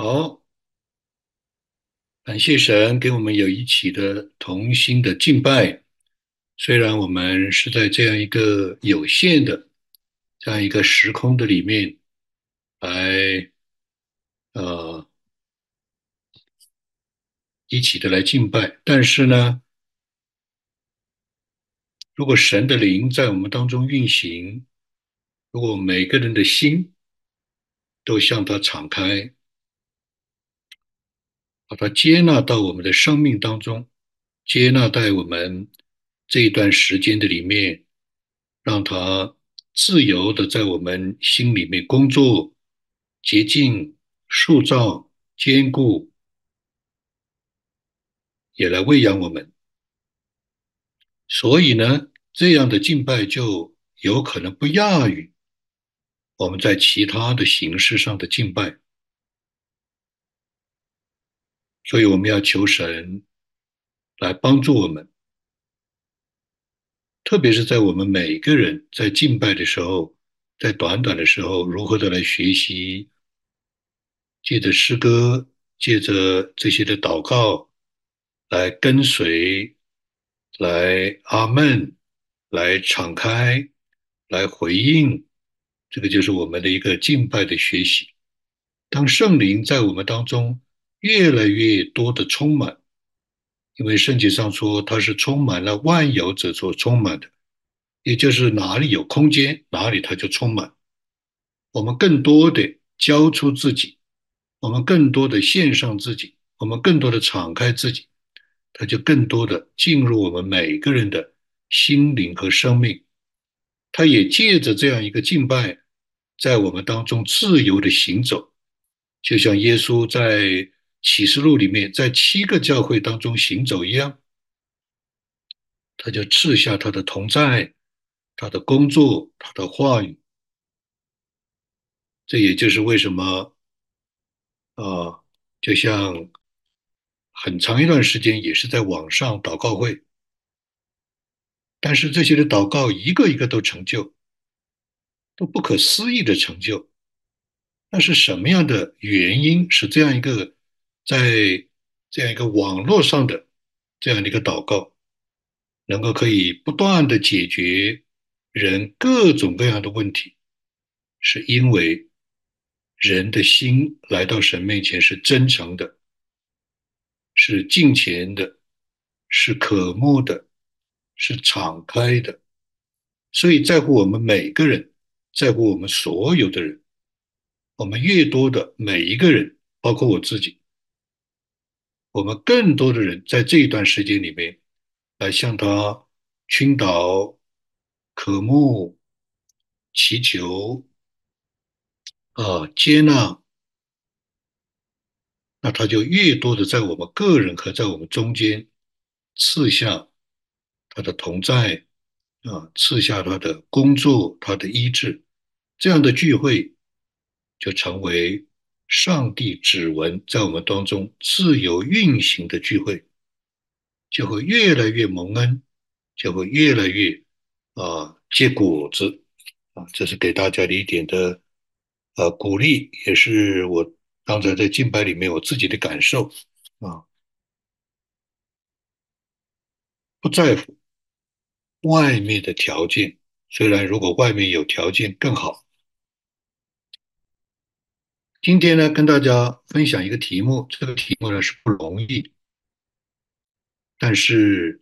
好，感谢神给我们有一起的同心的敬拜。虽然我们是在这样一个有限的这样一个时空的里面来，呃，一起的来敬拜，但是呢，如果神的灵在我们当中运行，如果每个人的心都向他敞开，把它接纳到我们的生命当中，接纳在我们这一段时间的里面，让它自由的在我们心里面工作、洁净、塑造、坚固，也来喂养我们。所以呢，这样的敬拜就有可能不亚于我们在其他的形式上的敬拜。所以我们要求神来帮助我们，特别是在我们每个人在敬拜的时候，在短短的时候，如何的来学习，借着诗歌，借着这些的祷告，来跟随，来阿门，来敞开，来回应，这个就是我们的一个敬拜的学习。当圣灵在我们当中。越来越多的充满，因为圣经上说它是充满了万有者所充满的，也就是哪里有空间，哪里它就充满。我们更多的交出自己，我们更多的献上自己，我们更多的敞开自己，它就更多的进入我们每个人的心灵和生命。它也借着这样一个敬拜，在我们当中自由的行走，就像耶稣在。启示录里面，在七个教会当中行走一样，他就赐下他的同在，他的工作，他的话语。这也就是为什么，啊，就像很长一段时间也是在网上祷告会，但是这些的祷告一个一个都成就，都不可思议的成就。那是什么样的原因使这样一个？在这样一个网络上的这样的一个祷告，能够可以不断的解决人各种各样的问题，是因为人的心来到神面前是真诚的，是敬虔的，是渴慕的，是敞开的，所以在乎我们每个人，在乎我们所有的人，我们越多的每一个人，包括我自己。我们更多的人在这一段时间里面，来向他倾倒、渴慕、祈求、啊接纳，那他就越多的在我们个人和在我们中间赐下他的同在，啊赐下他的工作、他的医治，这样的聚会就成为。上帝指纹在我们当中自由运行的聚会，就会越来越蒙恩，就会越来越啊结果子啊，这是给大家的一点的呃鼓励，也是我刚才在敬拜里面我自己的感受啊，不在乎外面的条件，虽然如果外面有条件更好。今天呢，跟大家分享一个题目，这个题目呢是不容易，但是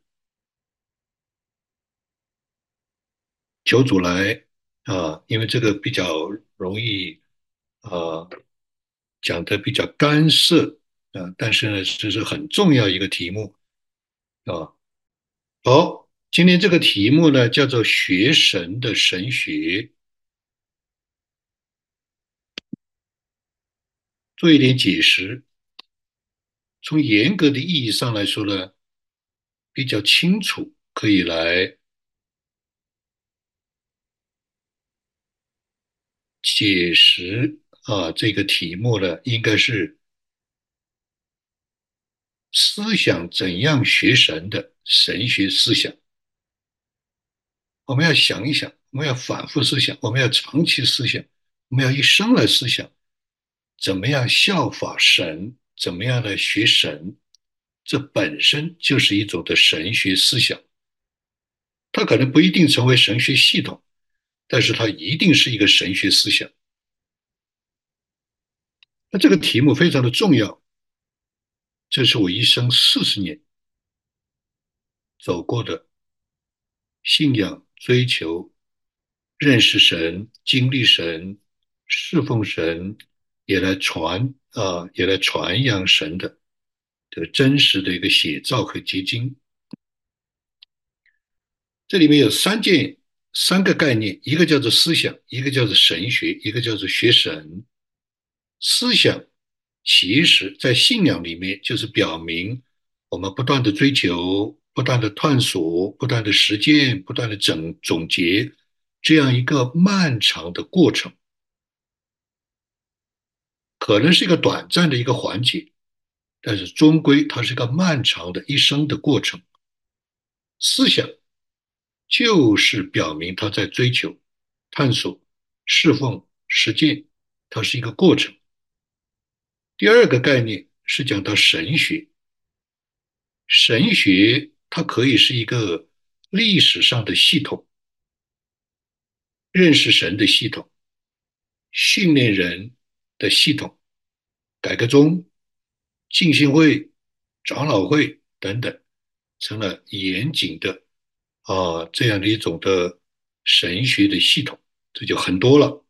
求主来啊，因为这个比较容易啊，讲的比较干涉啊，但是呢，这是很重要一个题目啊。好，今天这个题目呢叫做学神的神学。做一点解释，从严格的意义上来说呢，比较清楚，可以来解释啊。这个题目呢，应该是思想怎样学神的神学思想。我们要想一想，我们要反复思想，我们要长期思想，我们要一生来思想。怎么样效法神，怎么样来学神，这本身就是一种的神学思想。它可能不一定成为神学系统，但是它一定是一个神学思想。那这个题目非常的重要，这是我一生四十年走过的信仰追求、认识神、经历神、侍奉神，也来传啊，也来传扬神的这个真实的一个写照和结晶。这里面有三件、三个概念，一个叫做思想，一个叫做神学，一个叫做学神。思想其实在信仰里面就是表明我们不断的追求、不断的探索、不断的实践、不断的整总结这样一个漫长的过程，可能是一个短暂的一个环节，但是终归它是一个漫长的一生的过程。思想。就是表明他在追求、探索、侍奉、实践，它是一个过程。第二个概念是讲到神学，神学它可以是一个历史上的系统，认识神的系统，训练人的系统，改革中、浸信会、长老会等等，成了严谨的。啊，这样的一种的神学的系统，这就很多了。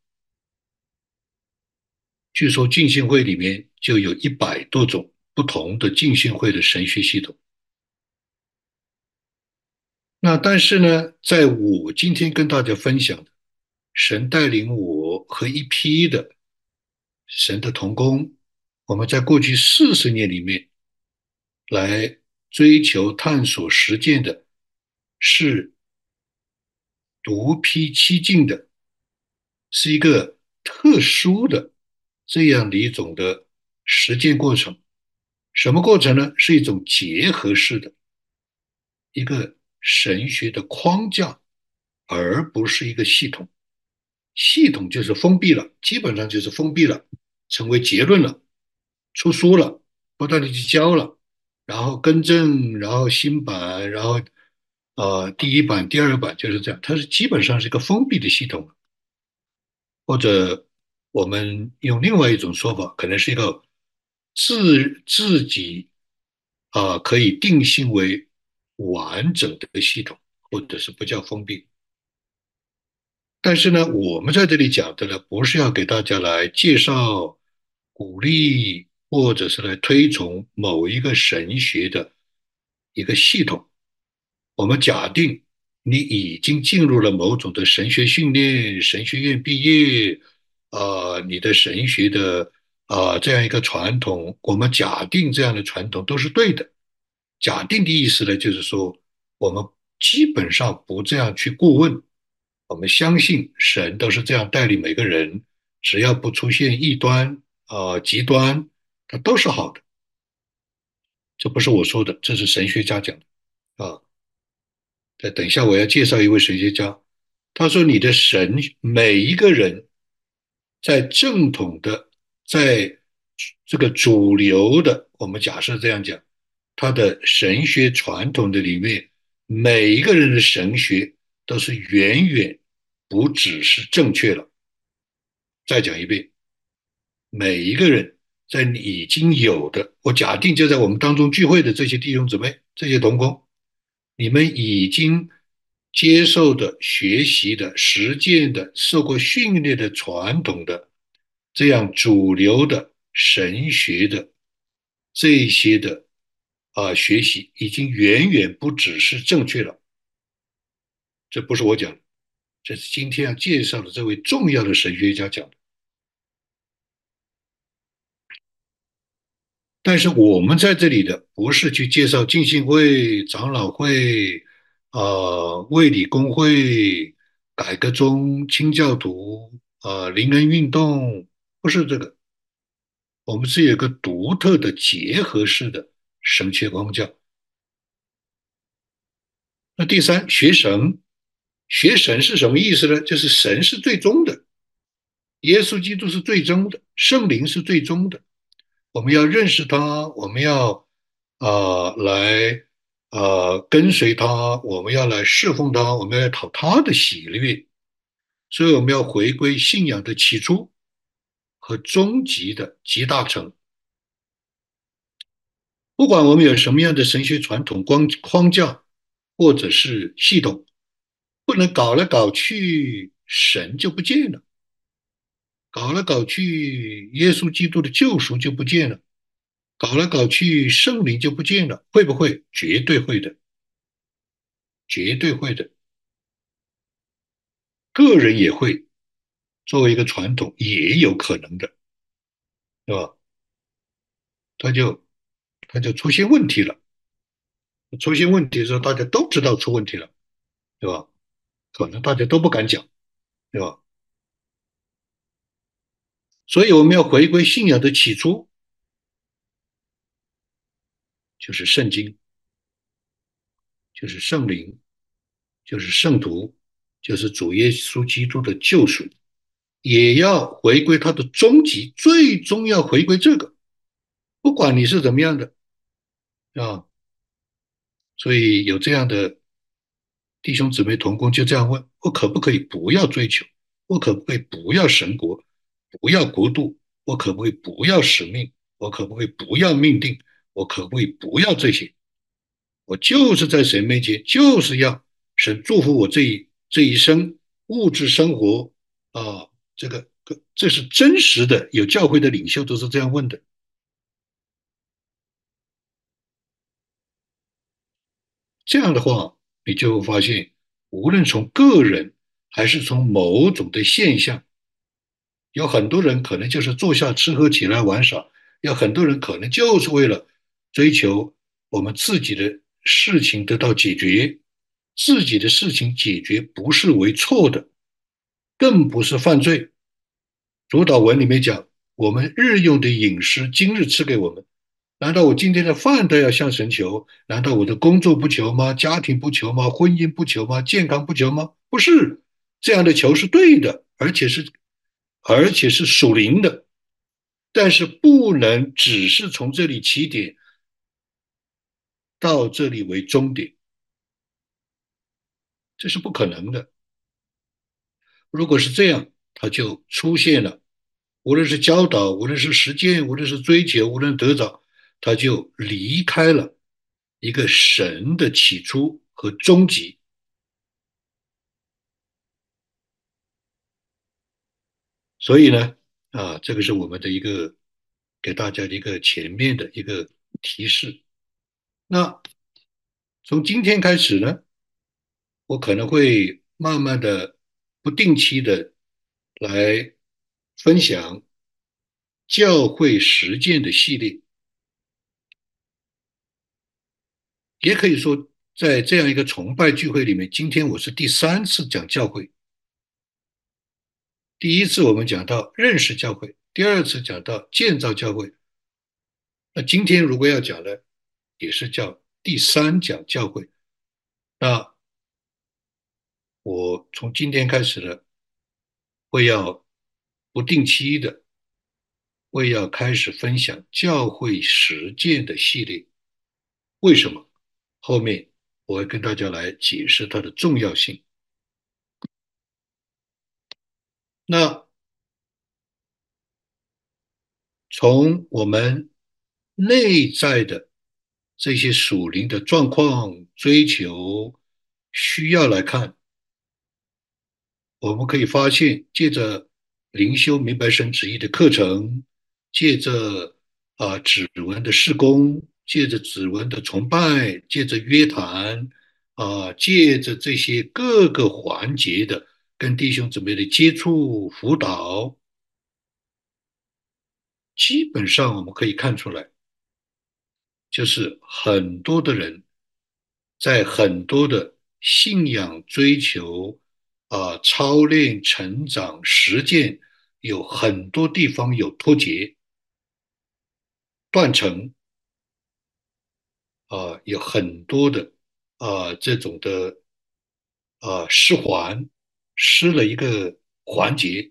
据说浸信会里面就有一百多种不同的浸信会的神学系统。那但是呢，在我今天跟大家分享的，神带领我和一批的神的同工，我们在过去四十年里面来追求、探索、实践的。是独辟蹊径的，是一个特殊的这样的一种的实践过程。什么过程呢？是一种结合式的，一个神学的框架，而不是一个系统。系统就是封闭了，基本上就是封闭了，成为结论了，出书了，不断的去教了，然后更正，然后新版，然后。呃，第一版、第二版就是这样，它是基本上是一个封闭的系统，或者我们用另外一种说法，可能是一个自自己啊可以定性为完整的系统，或者是不叫封闭。但是呢，我们在这里讲的呢，不是要给大家来介绍、鼓励，或者是来推崇某一个神学的一个系统。我们假定你已经进入了某种的神学训练，神学院毕业，啊，你的神学的啊这样一个传统，我们假定这样的传统都是对的。假定的意思呢，就是说我们基本上不这样去过问，我们相信神都是这样带领每个人，只要不出现异端啊极端，它都是好的。这不是我说的，这是神学家讲的啊。再等一下，我要介绍一位神学家。他说：“你的神，每一个人在正统的，在这个主流的，我们假设这样讲，他的神学传统的里面，每一个人的神学都是远远不只是正确了。再讲一遍，每一个人在已经有的，我假定就在我们当中聚会的这些弟兄姊妹、这些同工。”你们已经接受的、学习的、实践的、受过训练的、传统的这样主流的神学的这些的啊学习，已经远远不只是正确了。这不是我讲的，这是今天要介绍的这位重要的神学家讲的。但是我们在这里的不是去介绍浸信会、长老会、啊卫理公会、改革宗、清教徒、啊灵恩运动，不是这个。我们是有个独特的结合式的神学光教。那第三，学神，学神是什么意思呢？就是神是最终的，耶稣基督是最终的，圣灵是最终的。我们要认识他，我们要啊、来呃跟随他，我们要来侍奉他，我们要讨他的喜悦。所以我们要回归信仰的起初和终极的集大成。不管我们有什么样的神学传统光框架或者是系统，不能搞来搞去，神就不见了；搞来搞去，耶稣基督的救赎就不见了；搞来搞去，圣灵就不见了。会不会？绝对会的，绝对会的。个人也会，作为一个传统，也有可能的，对吧？他就他就出现问题了。出现问题的时候，大家都知道出问题了，对吧？可能大家都不敢讲，对吧？所以我们要回归信仰的起初，就是圣经，就是圣灵，就是圣徒，就是主耶稣基督的救赎，也要回归他的终极，最终要回归这个。不管你是怎么样的啊，所以有这样的弟兄姊妹同工就这样问：我可不可以不要追求？我可不可以不要神国？不要国度？我可不可以不要使命？我可不可以不要命定？我可不可以不要这些？我就是在神面前，就是要神祝福我这一这一生物质生活啊，这个这是真实的，有教会的领袖都是这样问的。这样的话，你就会发现，无论从个人还是从某种的现象，有很多人可能就是坐下吃喝起来玩耍，有很多人可能就是为了追求我们自己的事情得到解决，自己的事情解决不是为错的，更不是犯罪。主导文里面讲，我们日用的饮食，今日吃给我们。难道我今天的饭都要向神求？难道我的工作不求吗？家庭不求吗？婚姻不求吗？健康不求吗？不是，这样的求是对的，而且是，而且是属灵的，但是不能只是从这里起点到这里为终点，这是不可能的。如果是这样，它就出现了，无论是教导，无论是实践，无论是追求，无论得着。他就离开了一个神的起初和终极，所以呢，啊，这个是我们的一个给大家的一个前面的一个提示。那从今天开始呢，我可能会慢慢的、不定期的来分享教会实践的系列。也可以说，在这样一个崇拜聚会里面，今天我是第三次讲教会。第一次我们讲到认识教会，第二次讲到建造教会。那今天如果要讲的，也是叫第三讲教会。那我从今天开始呢，会要不定期的，会要开始分享教会实践的系列。为什么？后面我会跟大家来解释它的重要性。那从我们内在的这些属灵的状况、追求、需要来看，我们可以发现，借着灵修明白神旨意的课程，借着啊指纹的施工。借着指纹的崇拜，借着约谈，啊，借着这些各个环节的跟弟兄姊妹的接触辅导，基本上我们可以看出来，就是很多的人在很多的信仰追求啊、操练、成长、实践，有很多地方有脱节、断层。啊，有很多的啊，这种的啊失环，失了一个环节，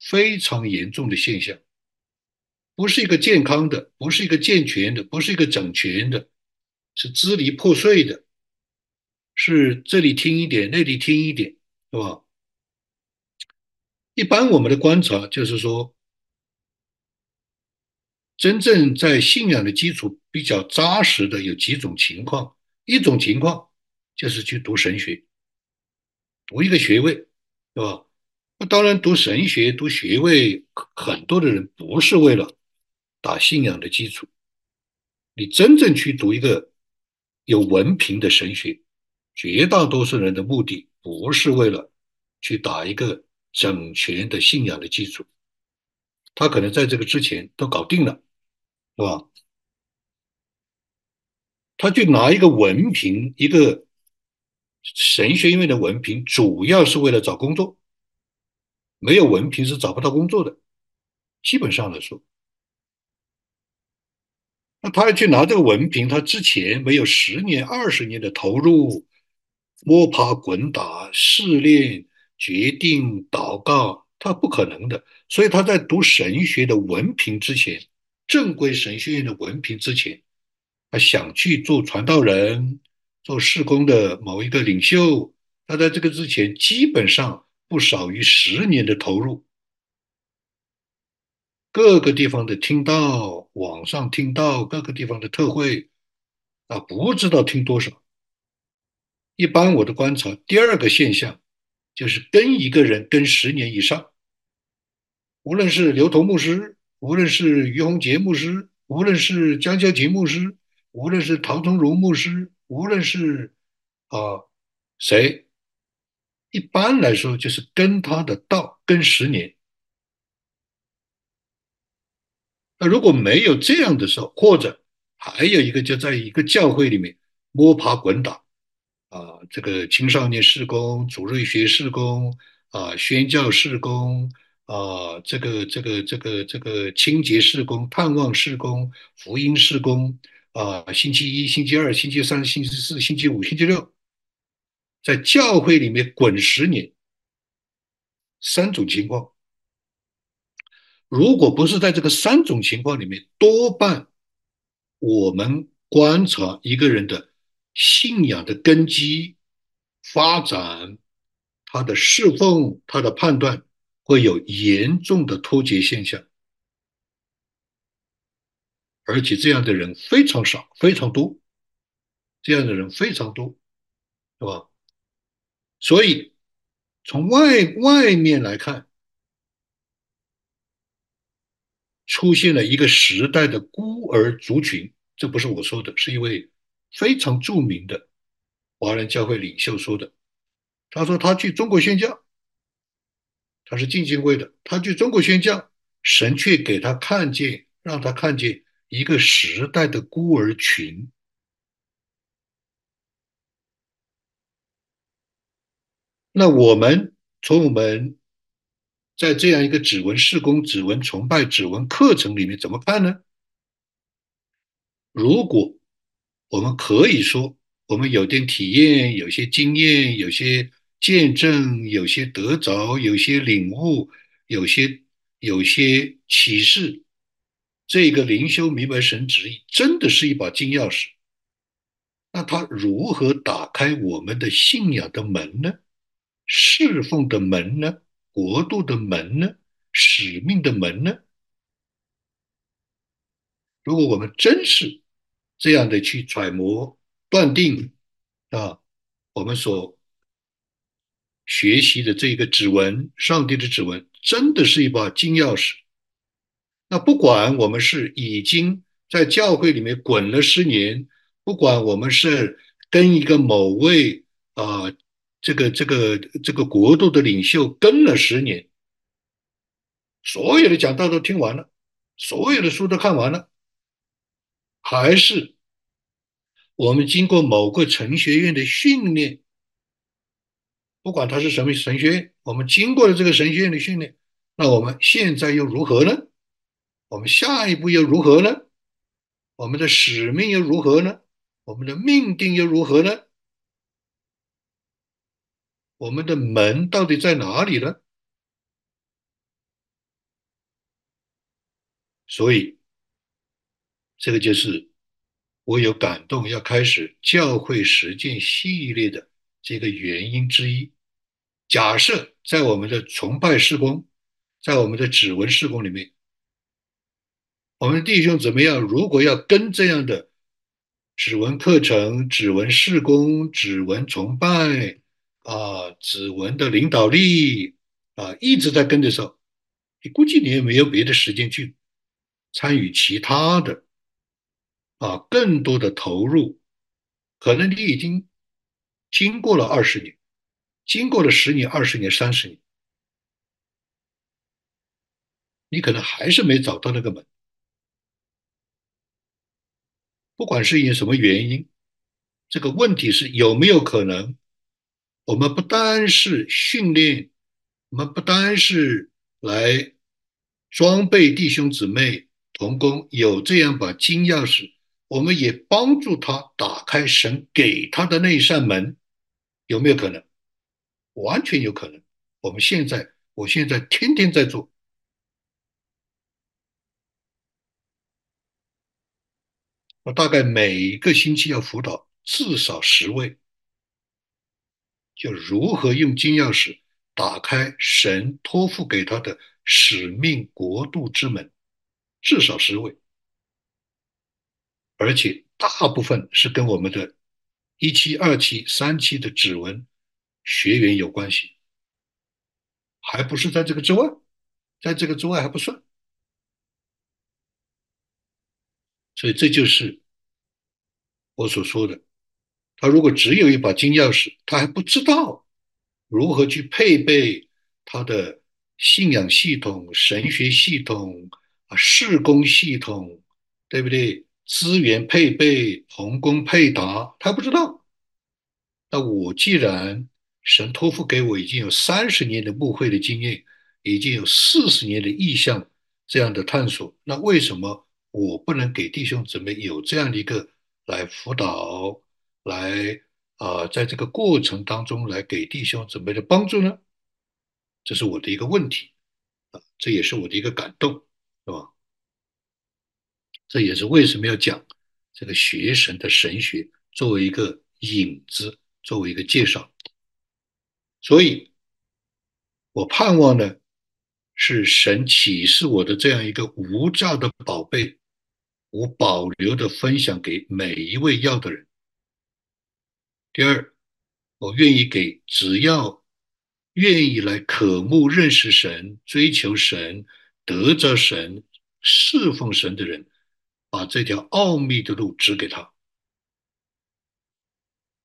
非常严重的现象，不是一个健康的，不是一个健全的，不是一个整全的，是支离破碎的，是这里听一点，那里听一点，是吧？一般我们的观察就是说，真正在信仰的基础比较扎实的有几种情况，一种情况就是去读神学，读一个学位，是吧？那当然，读神学、读学位，很多的人不是为了打信仰的基础。你真正去读一个有文凭的神学，绝大多数人的目的不是为了去打一个。整全的信仰的基础，他可能在这个之前都搞定了，是吧？他就拿一个文凭，一个神学院的文凭，主要是为了找工作。没有文凭是找不到工作的，基本上来说。那他要去拿这个文凭，他之前没有十年、二十年的投入，摸爬滚打、试炼。决定祷告，他不可能的。所以他在读神学的文凭之前，正规神学院的文凭之前，他想去做传道人、做事工的某一个领袖。他在这个之前，基本上不少于十年的投入，各个地方的听到，网上听到，各个地方的特会，啊，不知道听多少。一般我的观察，第二个现象。就是跟一个人跟十年以上，无论是刘同牧师，无论是于洪杰牧师，无论是江孝吉牧师，无论是陶宗儒牧师，无论是啊谁，一般来说就是跟他的道跟十年。那如果没有这样的时候，或者还有一个就在一个教会里面摸爬滚打。啊，这个青少年事工、主瑞学事工啊，宣教事工啊，这个这个这个这个清洁事工、探望事工、福音事工啊，星期一、星期二、星期三、星期四、星期五、星期六，在教会里面滚十年，三种情况，如果不是在这个三种情况里面，多半我们观察一个人的。信仰的根基发展，他的侍奉，他的判断会有严重的脱节现象，而且这样的人非常少，非常多，这样的人非常多，是吧？所以从外外面来看，出现了一个时代的孤儿族群，这不是我说的，是一位。非常著名的华人教会领袖说的，他说他去中国宣教，他是进京会的，他去中国宣教，神却给他看见，让他看见一个时代的孤儿群。那我们从我们在这样一个指纹施工、指纹崇拜、指纹课程里面怎么看呢？如果我们可以说，我们有点体验，有些经验，有些见证，有些得着，有些领悟，有些有些启示。这个灵修明白神旨意，真的是一把金钥匙。那他如何打开我们的信仰的门呢？侍奉的门呢？国度的门呢？使命的门呢？如果我们真是。这样的去揣摩、断定啊，我们所学习的这个指纹，上帝的指纹，真的是一把金钥匙。那不管我们是已经在教会里面滚了十年，不管我们是跟一个某位啊，这个这个这个国度的领袖跟了十年，所有的讲道都听完了，所有的书都看完了。还是我们经过某个神学院的训练，不管它是什么神学院，我们经过了这个神学院的训练，那我们现在又如何呢？我们下一步又如何呢？我们的使命又如何呢？我们的命定又如何呢？我们的门到底在哪里呢？所以这个就是我有感动要开始教会实践系列的这个原因之一。假设在我们的崇拜施工，在我们的指纹施工里面，我们弟兄怎么样？如果要跟这样的指纹课程、指纹事工、指纹崇拜啊、指纹的领导力啊，一直在跟的时候，你估计你也没有别的时间去参与其他的啊，更多的投入，可能你已经经过了二十年。经过了十年、二十年、三十年，你可能还是没找到那个门。不管是因什么原因，这个问题是有没有可能，我们不单是训练，我们不单是来装备弟兄姊妹同工有这样把金钥匙，我们也帮助他打开神给他的那一扇门，有没有可能？完全有可能。我们现在，我现在天天在做。大概每一个星期要辅导至少十位，就如何用金钥匙打开神托付给他的使命国度之门，至少十位，而且大部分是跟我们的一期、二期、三期的指纹。学员有关系，还不是在这个之外，在这个之外还不算，所以这就是我所说的。他如果只有一把金钥匙，他还不知道如何去配备他的信仰系统、神学系统啊、事工系统，对不对？资源配备、同工配搭，他不知道。那我既然神托付给我已经有三十年的牧会的经验，已经有四十年的意向这样的探索。那为什么我不能给弟兄姊妹有这样的一个来辅导，来啊，在这个过程当中来给弟兄姊妹的帮助呢？这是我的一个问题啊，这也是我的一个感动，是吧？这也是为什么要讲这个学神的神学作为一个引子，作为一个介绍。所以，我盼望呢，是神启示我的这样一个无价的宝贝，我保留的分享给每一位要的人。第二，我愿意给只要愿意来渴慕认识神、追求神、得着神、侍奉神的人，把这条奥秘的路指给他。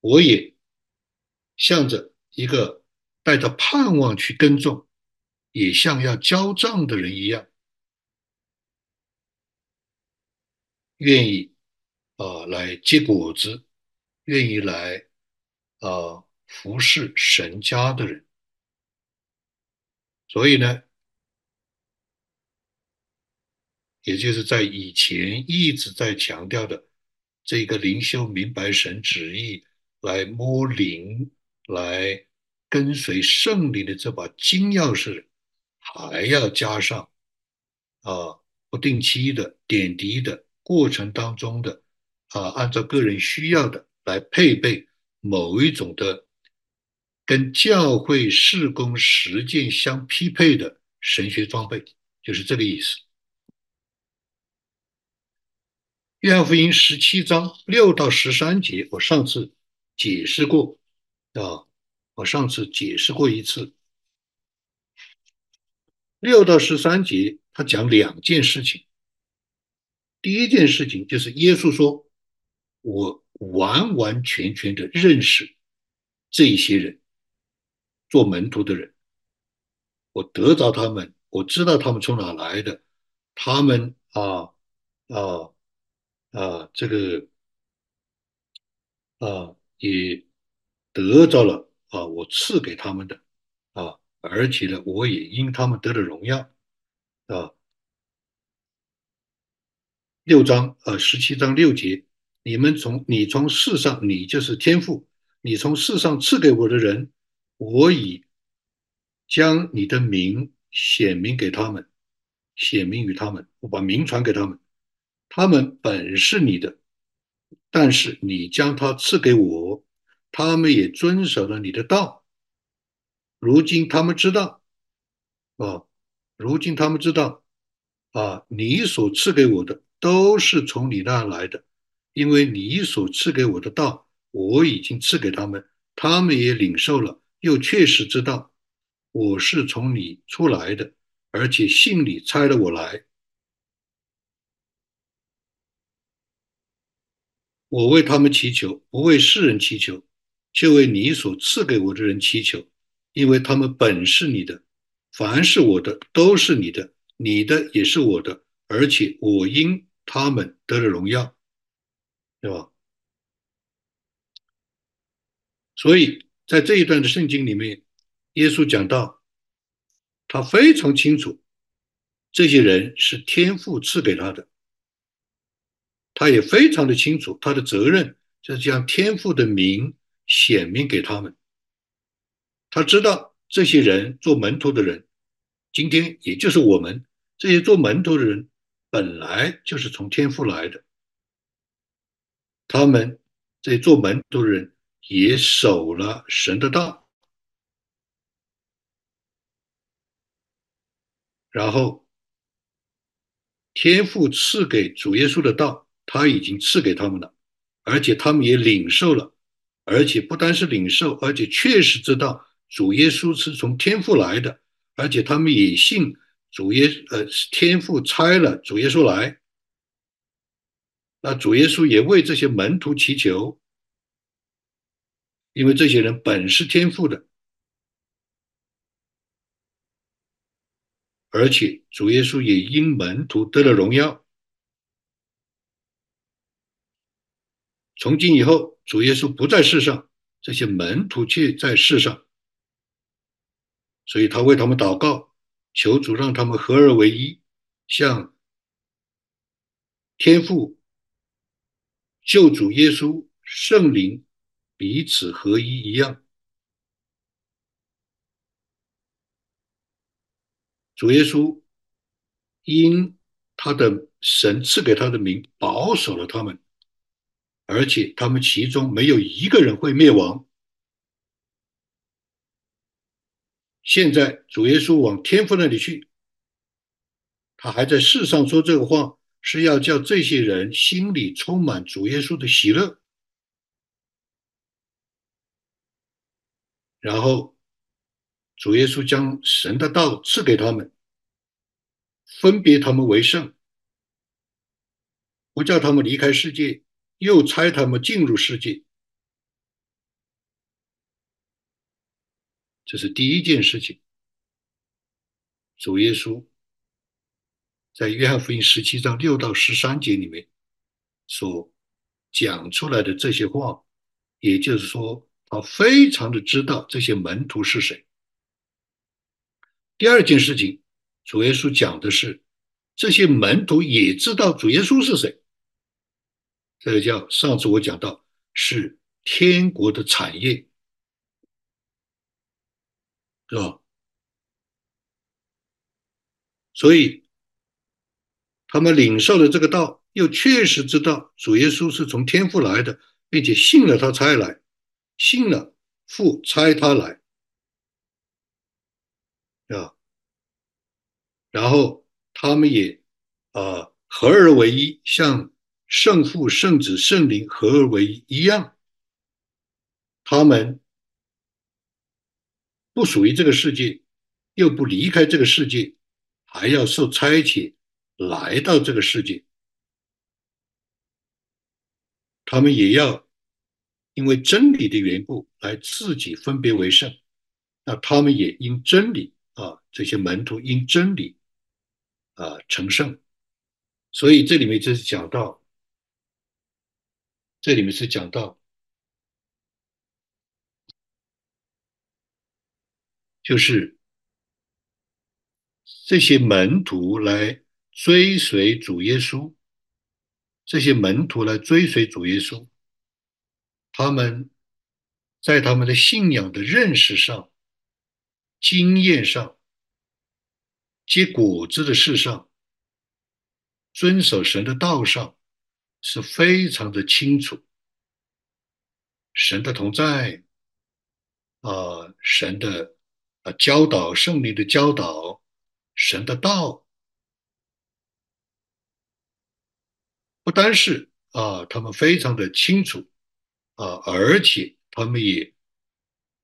我也向着一个。带着盼望去耕种，也像要交账的人一样，愿意啊来结果子，愿意来啊服侍神家的人。所以呢，也就是在以前一直在强调的这个灵修明白神旨意，来摸灵来。跟随圣灵的这把金钥匙，还要加上啊不定期的点滴的过程当中的啊，按照个人需要的来配备某一种的跟教会事工实践相匹配的神学装备，就是这个意思。约翰福音十七章六到十三节，我上次解释过啊。我上次解释过一次，六到十三节，他讲两件事情。第一件事情就是耶稣说：“我完完全全的认识这些人，做门徒的人，我得着他们，我知道他们从哪来的，他们啊啊啊，这个啊也得着了。”啊，我赐给他们的啊，而且呢，我也因他们得了荣耀啊。六章呃，十七章六节，你们从你从世上，你就是天父，你从世上赐给我的人，我已将你的名显明给他们，显明于他们，我把名传给他们。他们本是你的，但是你将他赐给我，他们也遵守了你的道。如今他们知道，啊，如今他们知道，啊，你所赐给我的都是从你那来的，因为你所赐给我的道，我已经赐给他们，他们也领受了，又确实知道我是从你出来的，而且信你差了我来。我为他们祈求，不为世人祈求，却为你所赐给我的人祈求，因为他们本是你的，凡是我的都是你的，你的也是我的，而且我因他们得了荣耀，对吧？所以在这一段的圣经里面，耶稣讲到，他非常清楚，这些人是天父赐给他的。他也非常的清楚，他的责任就是将天赋的名显明给他们。他知道这些人做门徒的人，今天也就是我们这些做门徒的人，本来就是从天赋来的。他们这做门徒的人也守了神的道，然后天赋赐给主耶稣的道。他已经赐给他们了，而且他们也领受了，而且不单是领受，而且确实知道主耶稣是从天父来的，而且他们也信主耶呃天父差了主耶稣来。那主耶稣也为这些门徒祈求，因为这些人本是天父的，而且主耶稣也因门徒得了荣耀。从今以后，主耶稣不在世上，这些门徒却在世上，所以他为他们祷告，求主让他们合而为一，像天父、救主耶稣、圣灵彼此合一一样。主耶稣因他的神赐给他的名，保守了他们。而且他们其中没有一个人会灭亡。现在主耶稣往天父那里去，他还在世上说这个话，是要叫这些人心里充满主耶稣的喜乐，然后主耶稣将神的道赐给他们，分别他们为圣，不叫他们离开世界。又差他们进入世界，这是第一件事情。主耶稣在约翰福音十七章六到十三节里面所讲出来的这些话，也就是说，他非常的知道这些门徒是谁。第二件事情，主耶稣讲的是这些门徒也知道主耶稣是谁。这个叫上次我讲到是天国的产业，是吧？所以他们领受了这个道，又确实知道主耶稣是从天父来的，并且信了他差来，信了父差他来，啊，然后他们也啊合而为一，像。圣父、圣子、圣灵合而为一一样，他们不属于这个世界，又不离开这个世界，还要受差遣来到这个世界。他们也要因为真理的缘故来自己分别为圣。那他们也因真理啊，这些门徒因真理啊成圣。所以这里面就是讲到。这里面是讲到，就是这些门徒来追随主耶稣，这些门徒来追随主耶稣，他们在他们的信仰的认识上、经验上，结果子的事上，遵守神的道上，是非常的清楚。神的同在，啊，神的啊教导，圣灵的教导，神的道，不单是啊，他们非常的清楚啊，而且他们也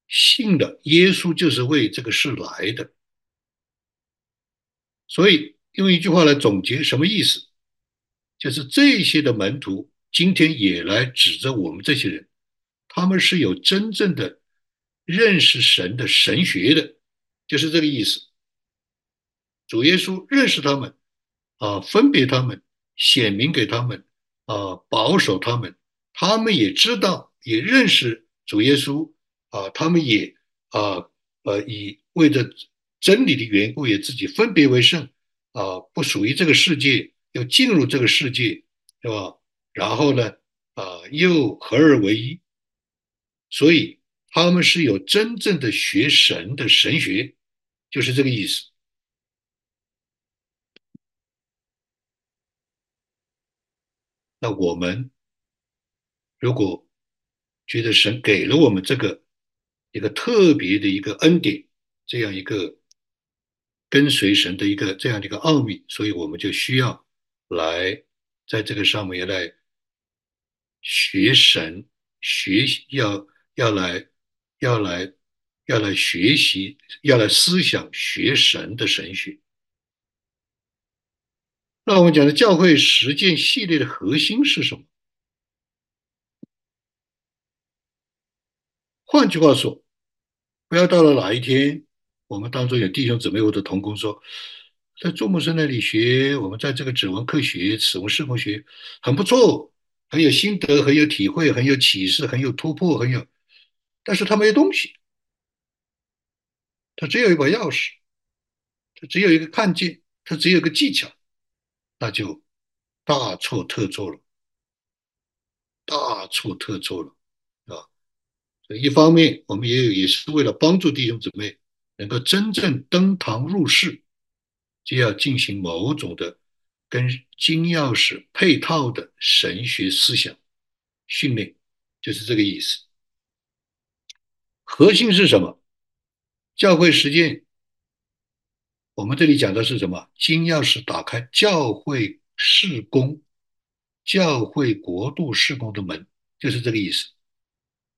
信了耶稣就是为这个事来的。所以用一句话来总结，什么意思？就是这些的门徒今天也来指着我们这些人，他们是有真正的认识神的神学的，就是这个意思。主耶稣认识他们，啊，分别他们，显明给他们，啊，保守他们，他们也知道，也认识主耶稣，啊，他们也啊，呃，以为着。真理的缘故，也自己分别为圣啊，不属于这个世界，要进入这个世界，是吧？然后呢，啊，又合而为一，所以他们是有真正的学神的神学，就是这个意思。那我们如果觉得神给了我们这个一个特别的一个恩典，这样一个。跟随神的一个这样的一个奥秘，所以我们就需要来在这个上面来学神，学要要来要来要来学习，要来思想学神的神学。那我们讲的教会实践系列的核心是什么？换句话说，不要到了哪一天。我们当中有弟兄姊妹或者同工说，在朱牧师那里学，我们在这个指纹科学、指纹视光学很不错，很有心得，很有体会，很有启示，很有突破，很有，但是他没有东西，他只有一把钥匙，他只有一个看见，他只有一个技巧，那就大错特错了，大错特错了，啊！所以一方面我们也有，也是为了帮助弟兄姊妹。能够真正登堂入室，就要进行某种的跟金钥匙配套的神学思想训练，就是这个意思。核心是什么？教会实践，我们这里讲的是什么？金钥匙打开教会事工、教会国度事工的门，就是这个意思。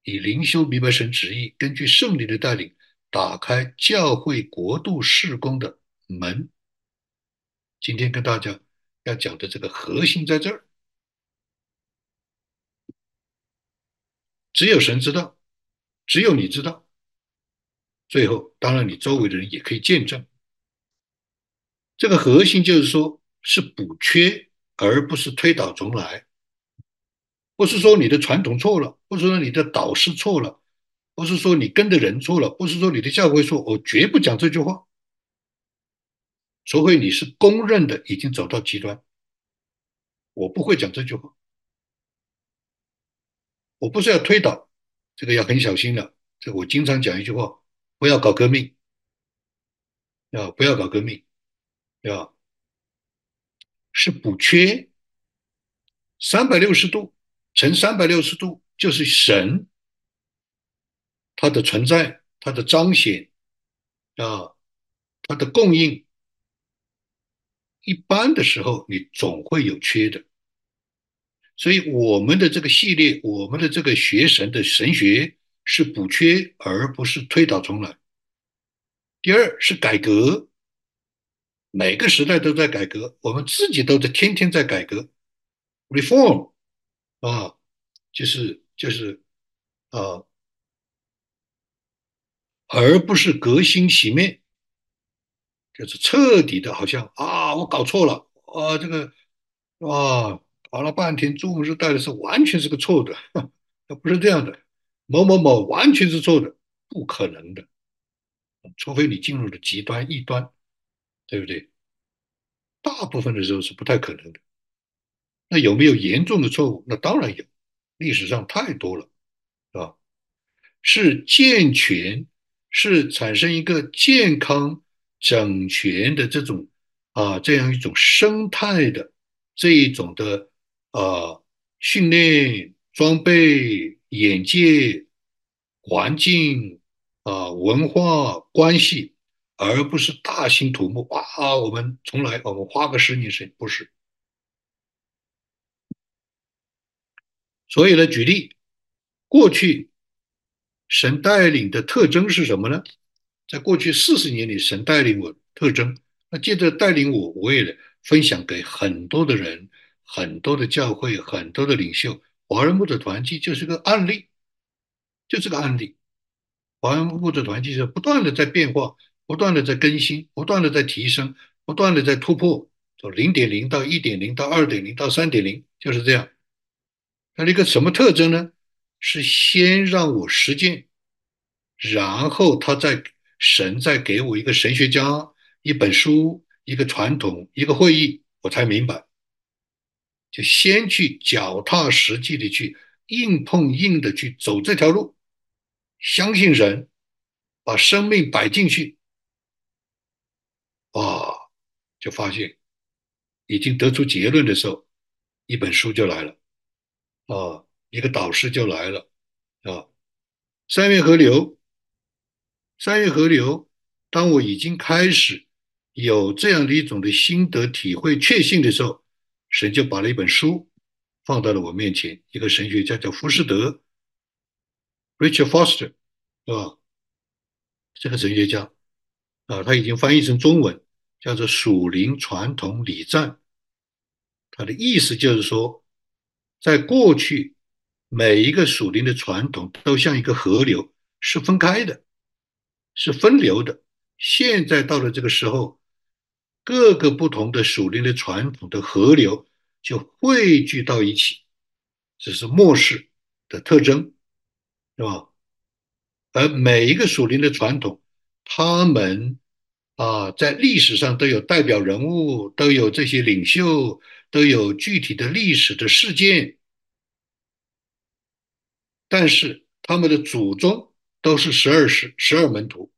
以灵修明白神旨意，根据圣灵的带领。打开教会国度事工的门。今天跟大家要讲的这个核心在这儿，只有神知道，只有你知道。最后，当然你周围的人也可以见证。这个核心就是说，是补缺，而不是推倒重来。不是说你的传统错了，不是说你的导师错了。不是说你跟的人错了，不是说你的教会错，我绝不讲这句话。除非你是公认的已经走到极端，我不会讲这句话。我不是要推倒，这个要很小心的。这我经常讲一句话：不要搞革命，要不要搞革命？要是补缺，三百六十度乘三百六十度就是神。它的存在，它的彰显，啊，它的供应，一般的时候你总会有缺的，所以我们的这个系列，我们的这个学神的神学是补缺，而不是推倒重来。第二是改革，每个时代都在改革，我们自己都在天天在改革，reform，啊，就是就是啊。而不是革新洗面，就是彻底的，好像啊，我搞错了啊，这个啊，搞了半天，中国是带的是完全是个错的，那不是这样的，某某某完全是错的，不可能的，除非你进入了极端异端，对不对？大部分的时候是不太可能的。那有没有严重的错误？那当然有，历史上太多了，是吧？是健全。是产生一个健康、整全的这种啊这样一种生态的这一种的啊训练、装备、眼界、环境啊文化关系，而不是大兴土木啊！我们从来我们花个十年时间不是。所以呢，举例，过去神带领的特征是什么呢？在过去四十年里，神带领我特征，那接着带领我，我也分享给很多的人，很多的教会，很多的领袖。华人牧者团契就是个案例，就是个案例。华人牧者团契是不断的在变化，不断的在更新，不断的在提升，不断的在突破，从零点零到一点零到二点零到三点零，就是这样。那一个什么特征呢？是先让我实践，然后他再神再给我一个神学家、一本书、一个传统、一个会议，我才明白。就先去脚踏实地的去硬碰硬的去走这条路，相信神，把生命摆进去，啊，就发现已经得出结论的时候，一本书就来了。啊，一个导师就来了，啊，三月河流，三月河流。当我已经开始有这样的一种的心得体会、确信的时候，神就把了一本书放到了我面前。一个神学家叫浮士德 （Richard Foster），是吧？这个神学家啊，他已经翻译成中文，叫做《属灵传统礼赞》。他的意思就是说。在过去，每一个属灵的传统都像一个河流，是分开的，是分流的。现在到了这个时候，各个不同的属灵的传统的河流就汇聚到一起，这是末世的特征，是吧？而每一个属灵的传统，他们啊，在历史上都有代表人物，都有这些领袖。都有具体的历史的事件，但是他们的祖宗都是十二十十二门徒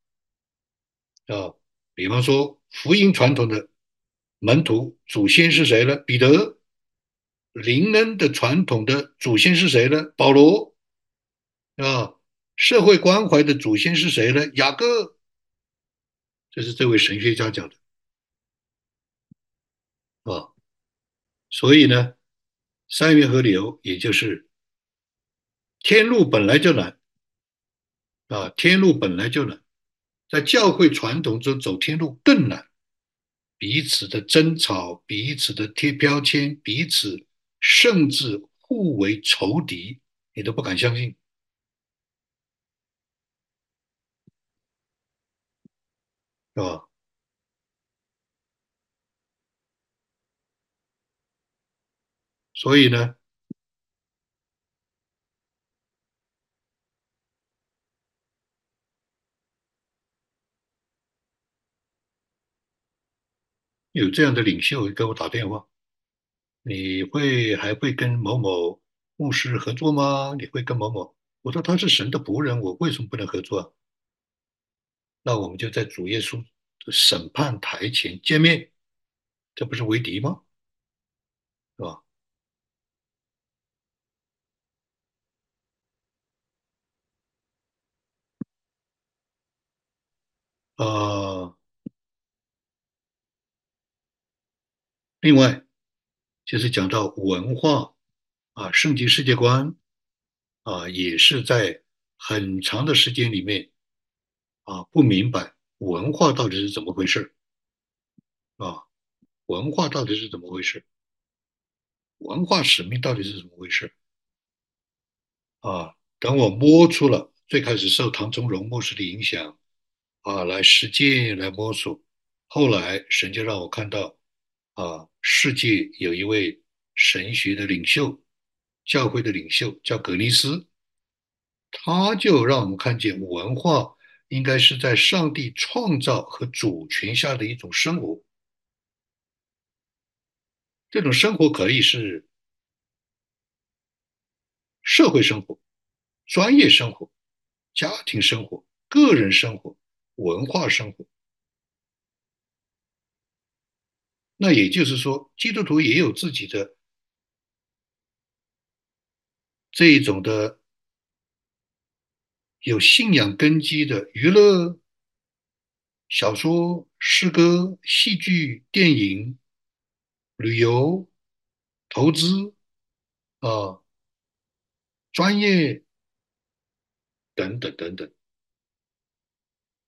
啊。比方说福音传统的门徒祖先是谁呢？彼得。灵恩的传统的祖先是谁呢？保罗。啊，社会关怀的祖先是谁呢？雅各。这是这位神学家讲的啊。所以呢，三元河流，也就是天路本来就难啊，天路本来就难，在教会传统中走天路更难，彼此的争吵，彼此的贴标签，彼此甚至互为仇敌，你都不敢相信，是吧？所以呢，有这样的领袖给我打电话，你会还会跟某某牧师合作吗？你会跟某某？我说他是神的仆人，我为什么不能合作啊？那我们就在主耶稣审判台前见面，这不是为敌吗？是吧？啊，另外就是讲到文化啊，圣经世界观啊，也是在很长的时间里面啊，不明白文化到底是怎么回事啊，文化到底是怎么回事，文化使命到底是怎么回事啊？等我摸出了，最开始受唐宗荣牧师的影响。啊，来实践，来摸索。后来神就让我看到，啊，世界有一位神学的领袖，教会的领袖叫格尼斯，他就让我们看见文化应该是在上帝创造和主权下的一种生活。这种生活可以是社会生活、专业生活、家庭生活、个人生活。文化生活，那也就是说，基督徒也有自己的这一种的有信仰根基的娱乐、小说、诗歌、戏剧、电影、旅游、投资啊、专业等等等等，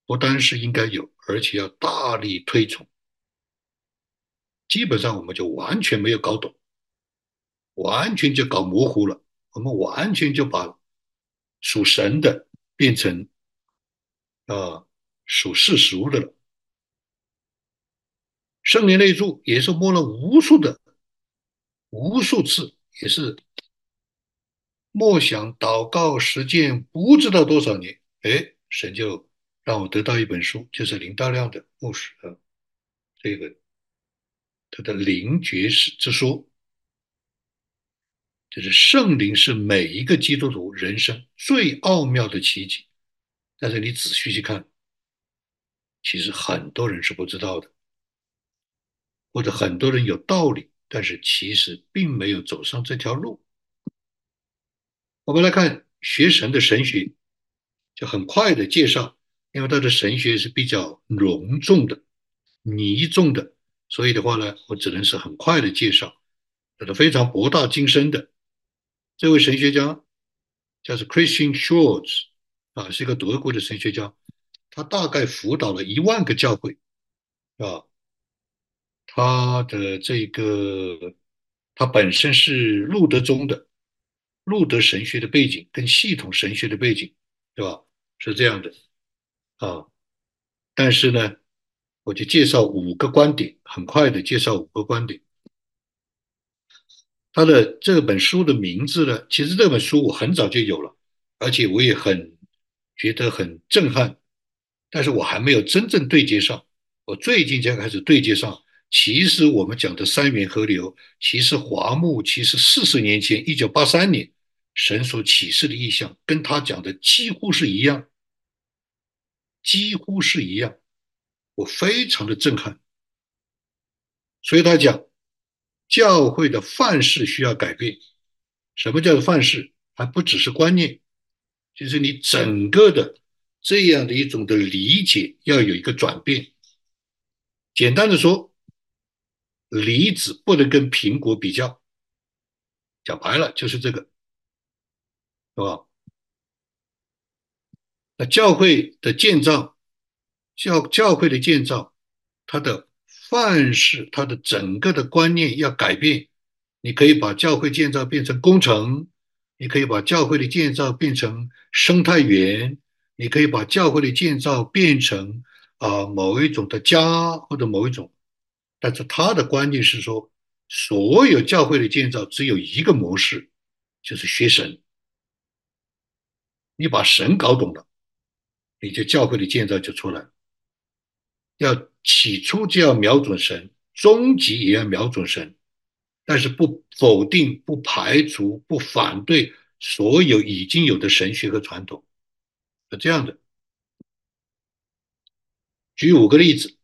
不单是应该有，而且要大力推崇。基本上我们就完全没有搞懂，完全就搞模糊了。我们完全就把属神的变成啊属世俗的了。圣灵内住也是摸了无数的无数次，也是默想、祷告、实践，不知道多少年，哎，神就让我得到一本书，就是林大亮的牧师啊，这个他的灵觉史之说，就是圣灵是每一个基督徒人生最奥妙的奇迹。但是你仔细去看，其实很多人是不知道的，或者很多人有道理，但是其实并没有走上这条路。我们来看学神的神学，就很快的介绍，因为他的神学是比较隆重的、凝重的，所以的话呢，我只能是很快的介绍。这是非常博大精深的。这位神学家叫做 Christian Schwartz 啊，是一个德国的神学家，他大概辅导了一万个教会啊。他的这个，他本身是路德宗的。路德神学的背景跟系统神学的背景，对吧？是这样的啊。但是呢，我就介绍五个观点，很快的介绍五个观点。他的这本书的名字呢，其实这本书我很早就有了，而且我也很觉得很震撼，但是我还没有真正对接上。我最近才开始对接上。其实我们讲的三元河流，其实华木其实四十年前，一九八三年。神所启示的意象跟他讲的几乎是一样，几乎是一样，我非常的震撼。所以他讲，教会的范式需要改变。什么叫做范式？还不只是观念，就是你整个的这样的一种的理解要有一个转变。简单的说，梨子不能跟苹果比较，讲白了就是这个。是吧？那教会的建造，教教会的建造，它的范式，它的整个的观念要改变。你可以把教会建造变成工程，你可以把教会的建造变成生态园，你可以把教会的建造变成啊某一种的家或者某一种。但是他的观念是说，所有教会的建造只有一个模式，就是学神。你把神搞懂了，你就教会的建造就出来了。要起初就要瞄准神，终极也要瞄准神，但是不否定、不排除、不反对所有已经有的神学和传统，是这样的。举五个例子，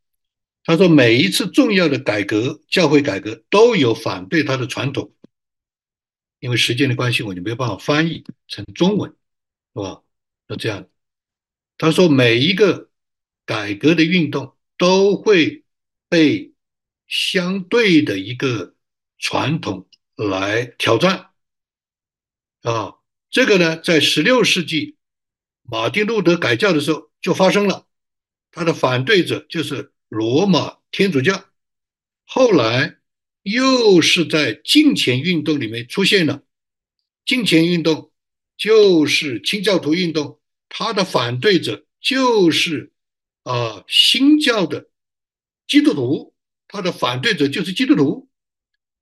他说每一次重要的改革，教会改革都有反对他的传统，因为时间的关系，我就没有办法翻译成中文。是吧？是这样。他说，每一个改革的运动都会被相对的一个传统来挑战啊。这个呢，在十六世纪马丁路德改教的时候就发生了，他的反对者就是罗马天主教。后来又是在金钱运动里面出现了金钱运动。就是清教徒运动，他的反对者就是啊新教的基督徒，他的反对者就是基督徒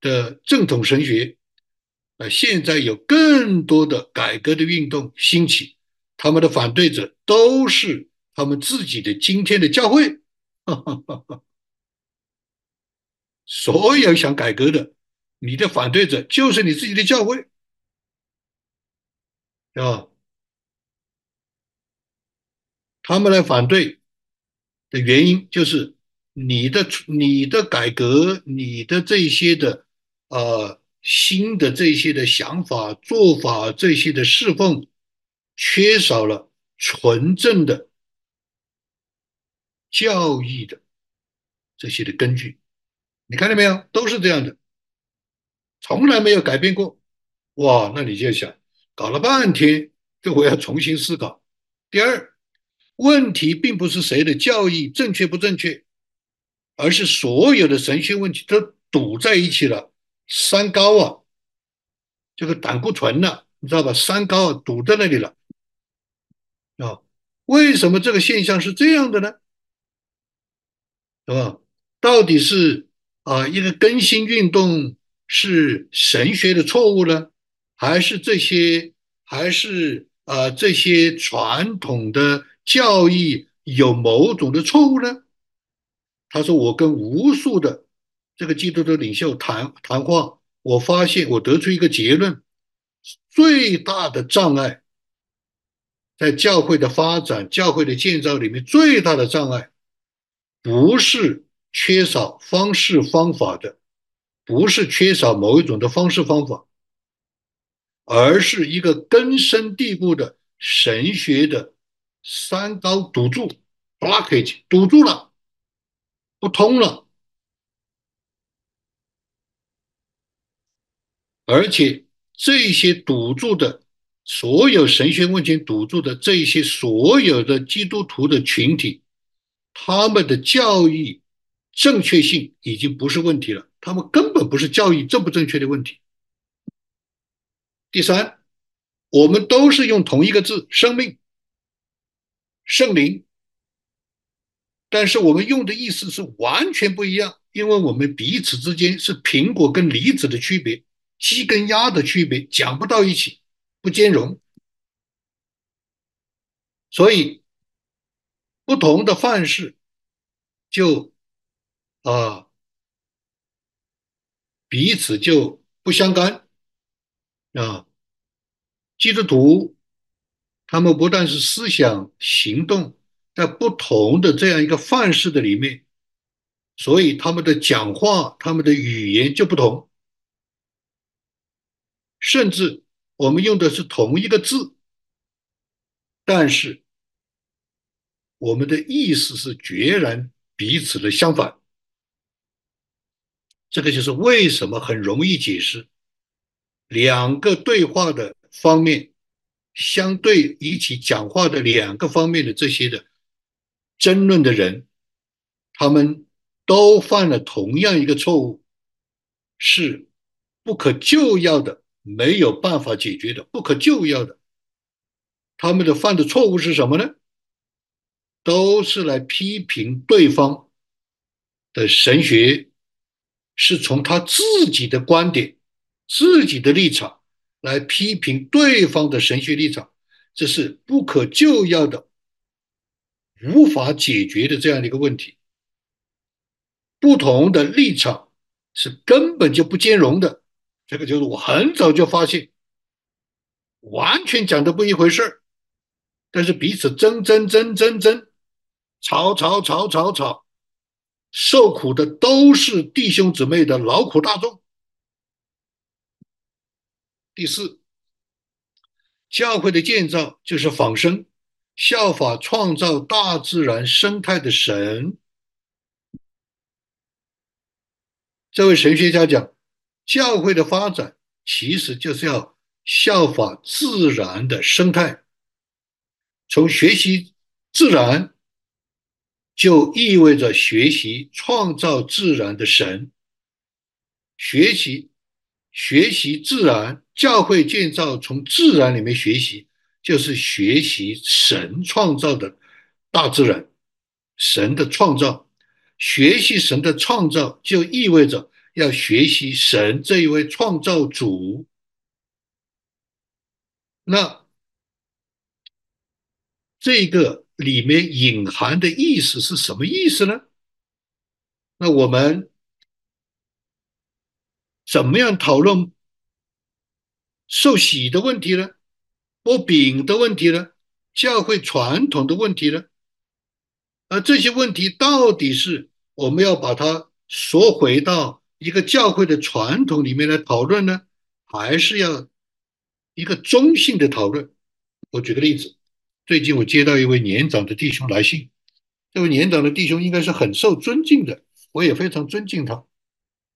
的正统神学。啊，现在有更多的改革的运动兴起，他们的反对者都是他们自己的今天的教会。所有想改革的，你的反对者就是你自己的教会。啊，他们来反对的原因就是你的你的改革，你的这些的呃新的这些的想法、做法、这些的侍奉，缺少了纯正的教义的这些的根据。你看到没有？都是这样的，从来没有改变过。哇，那你就想，搞了半天，这我要重新思考。第二，问题并不是谁的教义正确不正确。而是所有的神学问题都堵在一起了，三高啊，这个胆固醇呢，你知道吧？三高，堵在那里了啊。为什么这个现象是这样的呢？是吧？到底是啊一个更新运动是神学的错误呢，还是这些还是啊这些传统的教义有某种的错误呢？他说：“我跟无数的这个基督徒领袖谈谈话，我发现我得出一个结论：最大的障碍在教会的发展、教会的建造里面，最大的障碍不是缺少方式方法的，不是缺少某一种的方式方法，而是一个根深蒂固的神学的三高堵住 （blockage） 堵住了。”不通了，而且这些堵住的所有神学问题堵住的这些所有的基督徒的群体，他们的教育正确性已经不是问题了，他们根本不是教育正不正确的问题。第三，我们都是用同一个字“生命”“圣灵”。但是我们用的意思是完全不一样，因为我们彼此之间是苹果跟梨子的区别，鸡跟鸭的区别，讲不到一起，不兼容。所以不同的范式就啊彼此就不相干啊。基督徒他们不但是思想行动。在不同的这样一个范式的里面，所以他们的讲话、他们的语言就不同，甚至我们用的是同一个字，但是我们的意思是决然彼此的相反。这个就是为什么很容易解释两个对话的方面，相对一起讲话的两个方面的这些的。争论的人，他们都犯了同样一个错误，是不可救药的，没有办法解决的，不可救药的。他们的犯的错误是什么呢？都是来批评对方的神学，是从他自己的观点、自己的立场来批评对方的神学立场，这是不可救药的。无法解决的这样的一个问题，不同的立场是根本就不兼容的。这个就是我很早就发现，完全讲的不一回事儿，但是彼此争争争争争，吵吵吵吵吵，受苦的都是弟兄姊妹的劳苦大众。第四，教会的建造就是仿生。效法创造大自然生态的神，这位神学家讲，教会的发展其实就是要效法自然的生态。从学习自然，就意味着学习创造自然的神。学习学习自然，教会建造从自然里面学习。就是学习神创造的大自然，神的创造，学习神的创造，就意味着要学习神这一位创造主。那这个里面隐含的意思是什么意思呢？那我们怎么样讨论受洗的问题呢？剥饼的问题呢？教会传统的问题呢？而这些问题到底是我们要把它缩回到一个教会的传统里面来讨论呢，还是要一个中性的讨论？我举个例子，最近我接到一位年长的弟兄来信，这位年长的弟兄应该是很受尊敬的，我也非常尊敬他。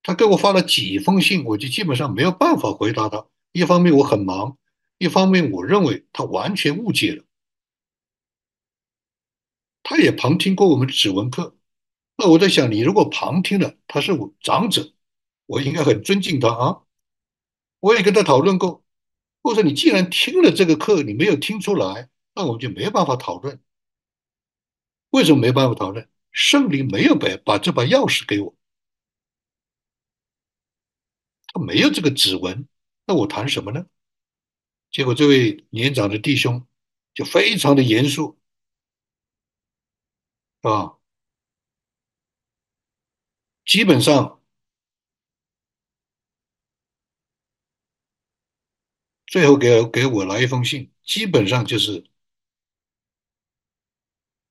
他给我发了几封信，我就基本上没有办法回答他。一方面我很忙，一方面我认为他完全误解了。他也旁听过我们的指纹课，那我在想，你如果旁听了，他是我长者，我应该很尊敬他啊。我也跟他讨论过，或者你既然听了这个课，你没有听出来，那我们就没办法讨论。为什么没办法讨论？圣灵没有把把这把钥匙给我，他没有这个指纹，那我谈什么呢？结果这位年长的弟兄就非常的严肃。啊，基本上最后给给我来一封信，基本上就是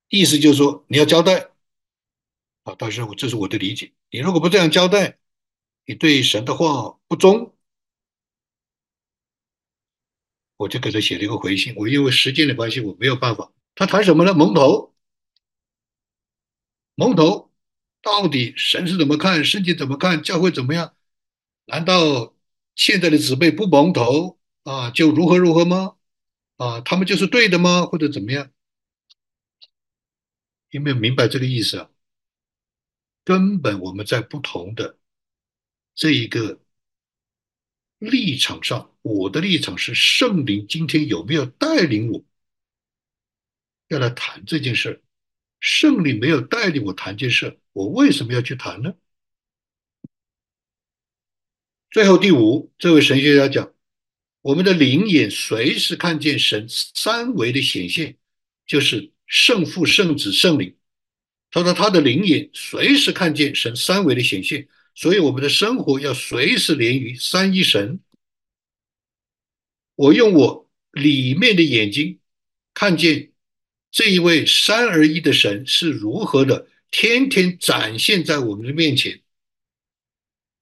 意思就是说你要交代啊，但是我这是我的理解，你如果不这样交代，你对神的话不忠，我就给他写了一个回信。我因为时间的关系，我没有办法。他谈什么呢？蒙头。蒙头，到底神是怎么看，圣经怎么看，教会怎么样？难道现在的姊妹不蒙头啊，就如何如何吗？啊，他们就是对的吗？或者怎么样？有没有明白这个意思啊？根本我们在不同的这一个立场上，我的立场是圣灵今天有没有带领我要来谈这件事儿？圣灵没有带领我谈这件事，我为什么要去谈呢？最后第五，这位神学家讲，我们的灵眼随时看见神三维的显现，就是圣父、圣子、圣灵。他说他的灵眼随时看见神三维的显现，所以我们的生活要随时连于三一神。我用我里面的眼睛看见。这一位三而一的神是如何的天天展现在我们的面前，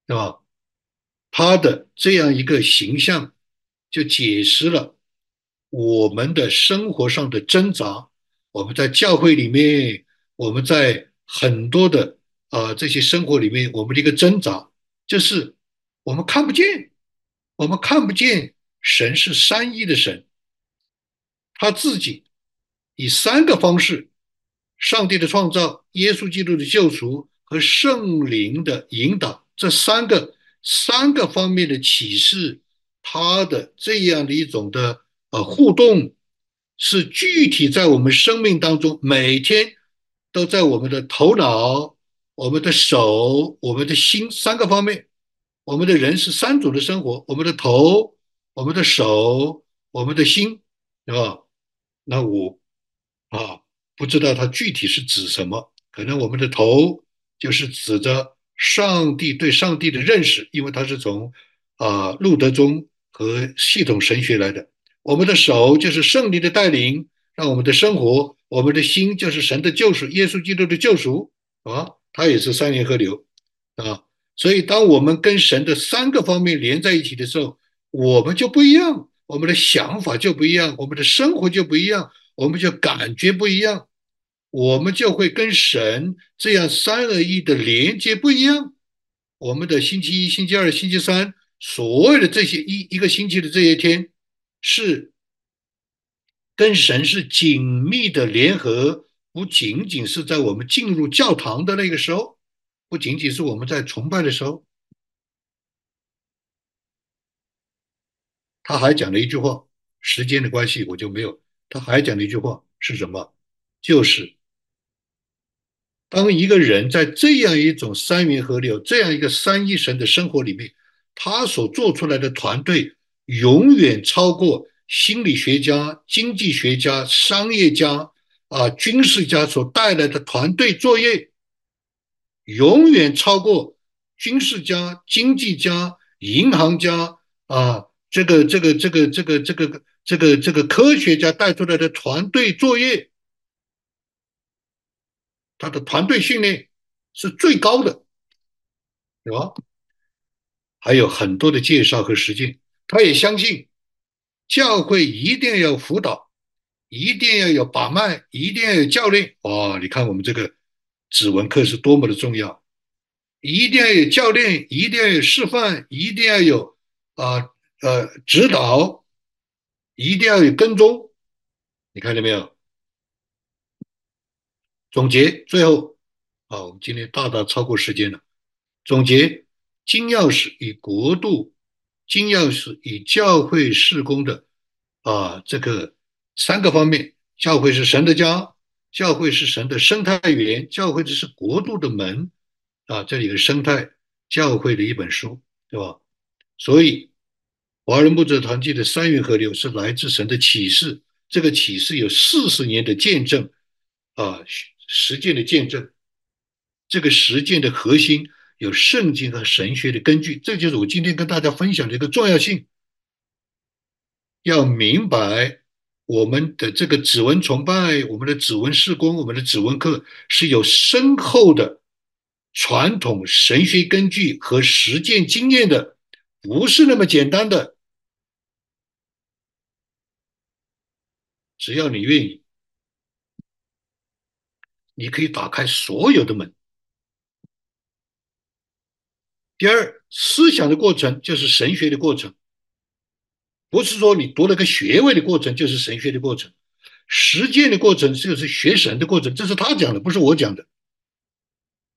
对吧？他的这样一个形象，就解释了我们的生活上的挣扎。我们在教会里面，我们在很多的啊这些生活里面，我们的一个挣扎，就是我们看不见，我们看不见神是三一的神，他自己。以三个方式：上帝的创造、耶稣基督的救赎和圣灵的引导，这三个三个方面的启示，他的这样的一种的呃互动，是具体在我们生命当中，每天都在我们的头脑、我们的手、我们的心三个方面。我们的人是三组的生活：我们的头、我们的手、我们的心，对吧？那我。啊，不知道它具体是指什么？可能我们的头就是指着上帝对上帝的认识，因为它是从啊路德宗和系统神学来的。我们的手就是圣灵的带领，让我们的生活；我们的心就是神的救赎，耶稣基督的救赎啊，它也是三联河流啊。所以，当我们跟神的三个方面连在一起的时候，我们就不一样，我们的想法就不一样，我们的生活就不一样。我们就感觉不一样，我们就会跟神这样三而一的连接不一样。我们的星期一、星期二、星期三，所有的这些一一个星期的这些天，是跟神是紧密的联合，不仅仅是在我们进入教堂的那个时候，不仅仅是我们在崇拜的时候。他还讲了一句话，时间的关系，我就没有。他还讲了一句话是什么？就是当一个人在这样一种三元合流、这样一个三一神的生活里面，他所做出来的团队永远超过心理学家、经济学家、商业家啊、军事家所带来的团队作业，永远超过军事家、经济家、银行家啊，这个、这个、这个、这个、这个。这个这个科学家带出来的团队作业，他的团队训练是最高的，对吧？还有很多的介绍和实践。他也相信教会一定要辅导，一定要有把脉，一定要有教练。哦，你看我们这个指纹课是多么的重要，一定要有教练，一定要有示范，一定要有啊呃指导，一定要有跟踪。你看见没有？总结最后，啊，我们今天大大超过时间了。总结金钥匙与国度，金钥匙与教会事工的啊这个三个方面。教会是神的家，教会是神的生态园，教会这是国度的门啊。这里的生态教会的一本书，对吧？所以华人牧者团契的三元河流是来自神的启示，这个启示有四十年的见证啊。实践的见证，这个实践的核心有圣经和神学的根据，这就是我今天跟大家分享的一个重要性。要明白我们的这个指纹崇拜、我们的指纹事工、我们的指纹课是有深厚的传统神学根据和实践经验的，不是那么简单的。只要你愿意。你可以打开所有的门。第二，思想的过程就是神学的过程，不是说你读了个学位的过程就是神学的过程，实践的过程就是学神的过程，这是他讲的，不是我讲的。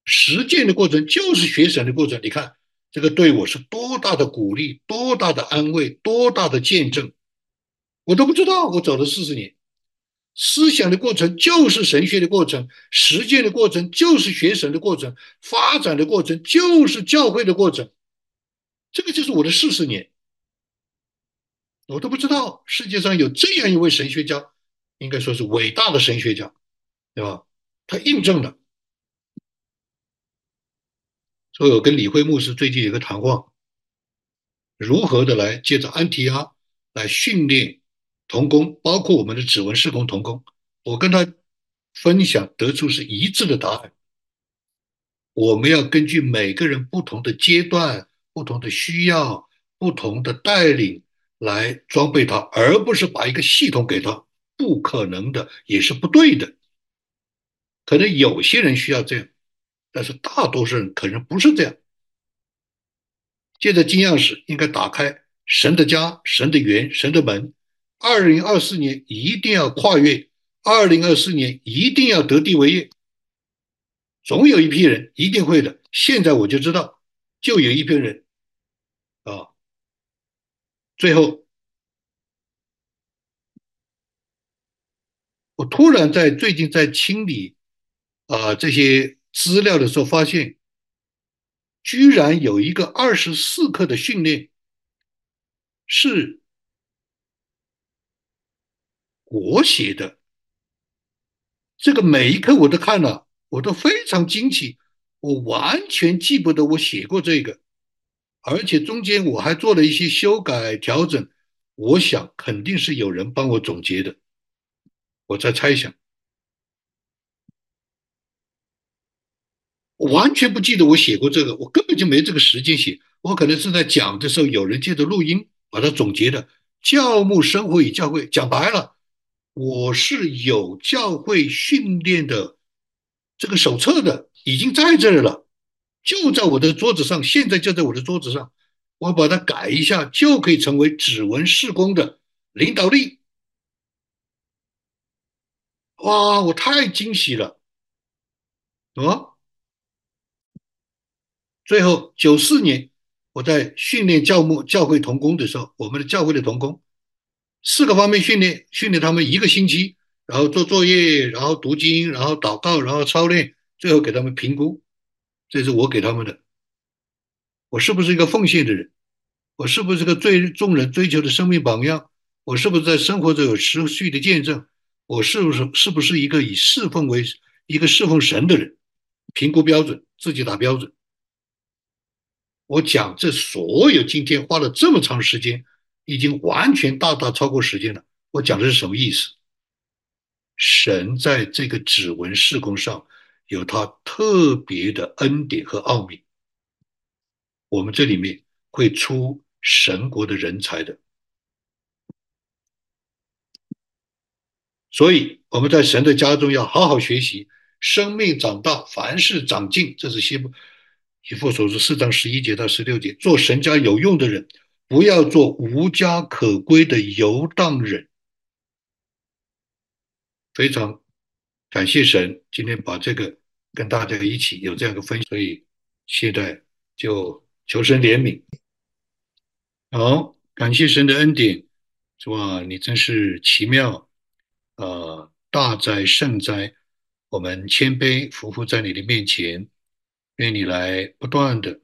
实践的过程就是学神的过程。你看这个对我是多大的鼓励，多大的安慰，多大的见证，我都不知道。我走了四十年。思想的过程就是神学的过程，实践的过程就是学神的过程，发展的过程就是教会的过程。这个就是我的四十年，我都不知道世界上有这样一位神学家，应该说是伟大的神学家，对吧？他印证了。所以我跟李慧牧师最近有个谈话，如何的来借着安提阿来训练。童工包括我们的指纹施工童工，我跟他分享得出是一致的答案。我们要根据每个人不同的阶段、不同的需要、不同的带领来装备他，而不是把一个系统给他，不可能的，也是不对的。可能有些人需要这样，但是大多数人可能不是这样。借着金钥匙，应该打开神的家、神的园、神的门。二零二四年一定要跨越，二零二四年一定要得地为业。总有一批人一定会的。现在我就知道，就有一批人。最后，我突然在最近在清理啊这些资料的时候，发现居然有一个二十四课的训练是。我写的这个每一课我都看了，我都非常惊奇，我完全记不得我写过这个，而且中间我还做了一些修改调整，我想肯定是有人帮我总结的，我在猜想，我完全不记得我写过这个，我根本就没这个时间写，我可能是在讲的时候有人借着录音把它总结的，教牧生活与教会讲白了。我是有教会训练的这个手册的，已经在这儿了，就在我的桌子上，现在就在我的桌子上，我把它改一下，就可以成为指纹施工的领导力。哇，我太惊喜了！啊，最后九四年我在训练教牧教会童工的时候，我们的教会的童工。四个方面训练，训练他们一个星期，然后做作业，然后读经，然后祷告，然后操练，最后给他们评估。这是我给他们的。我是不是一个奉献的人？我是不是个最众人追求的生命榜样？我是不是在生活中有持续的见证？我是不是是不是一个以侍奉为一个侍奉神的人？评估标准，自己打标准。我讲这所有，今天花了这么长时间。已经完全大大超过时间了。我讲的是什么意思？神在这个指纹施工上有他特别的恩典和奥秘。我们这里面会出神国的人才的，所以我们在神的家中要好好学习，生命长大，凡事长进。这是希以父所说四章十一节到十六节，做神家有用的人，不要做无家可归的游荡人。非常感谢神，今天把这个跟大家一起有这样一个分享，所以现在就求神怜悯。好，感谢神的恩典，是吧？你真是奇妙，呃，大哉圣哉！我们谦卑匍匐在你的面前，愿你来不断的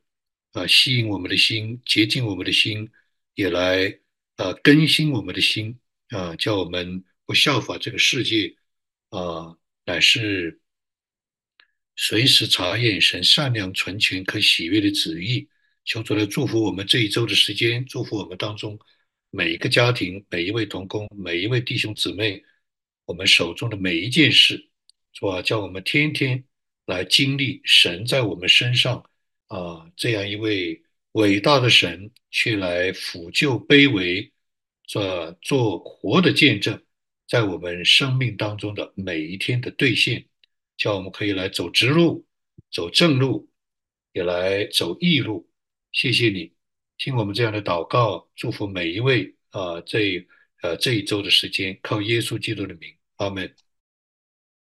啊吸引我们的心，洁净我们的心，也来啊更新我们的心啊，叫我们不效法这个世界啊，乃是随时查验神善良、纯全、可喜悦的旨意。求主来祝福我们这一周的时间，祝福我们当中每一个家庭、每一位同工、每一位弟兄姊妹，我们手中的每一件事，是吧？叫我们天天来经历神在我们身上啊这样一位伟大的神，去来抚救卑微，做做活的见证，在我们生命当中的每一天的兑现，叫我们可以来走直路，走正路，也来走义路。谢谢你听我们这样的祷告，祝福每一位啊！这呃这一周的时间，靠耶稣基督的名，阿门。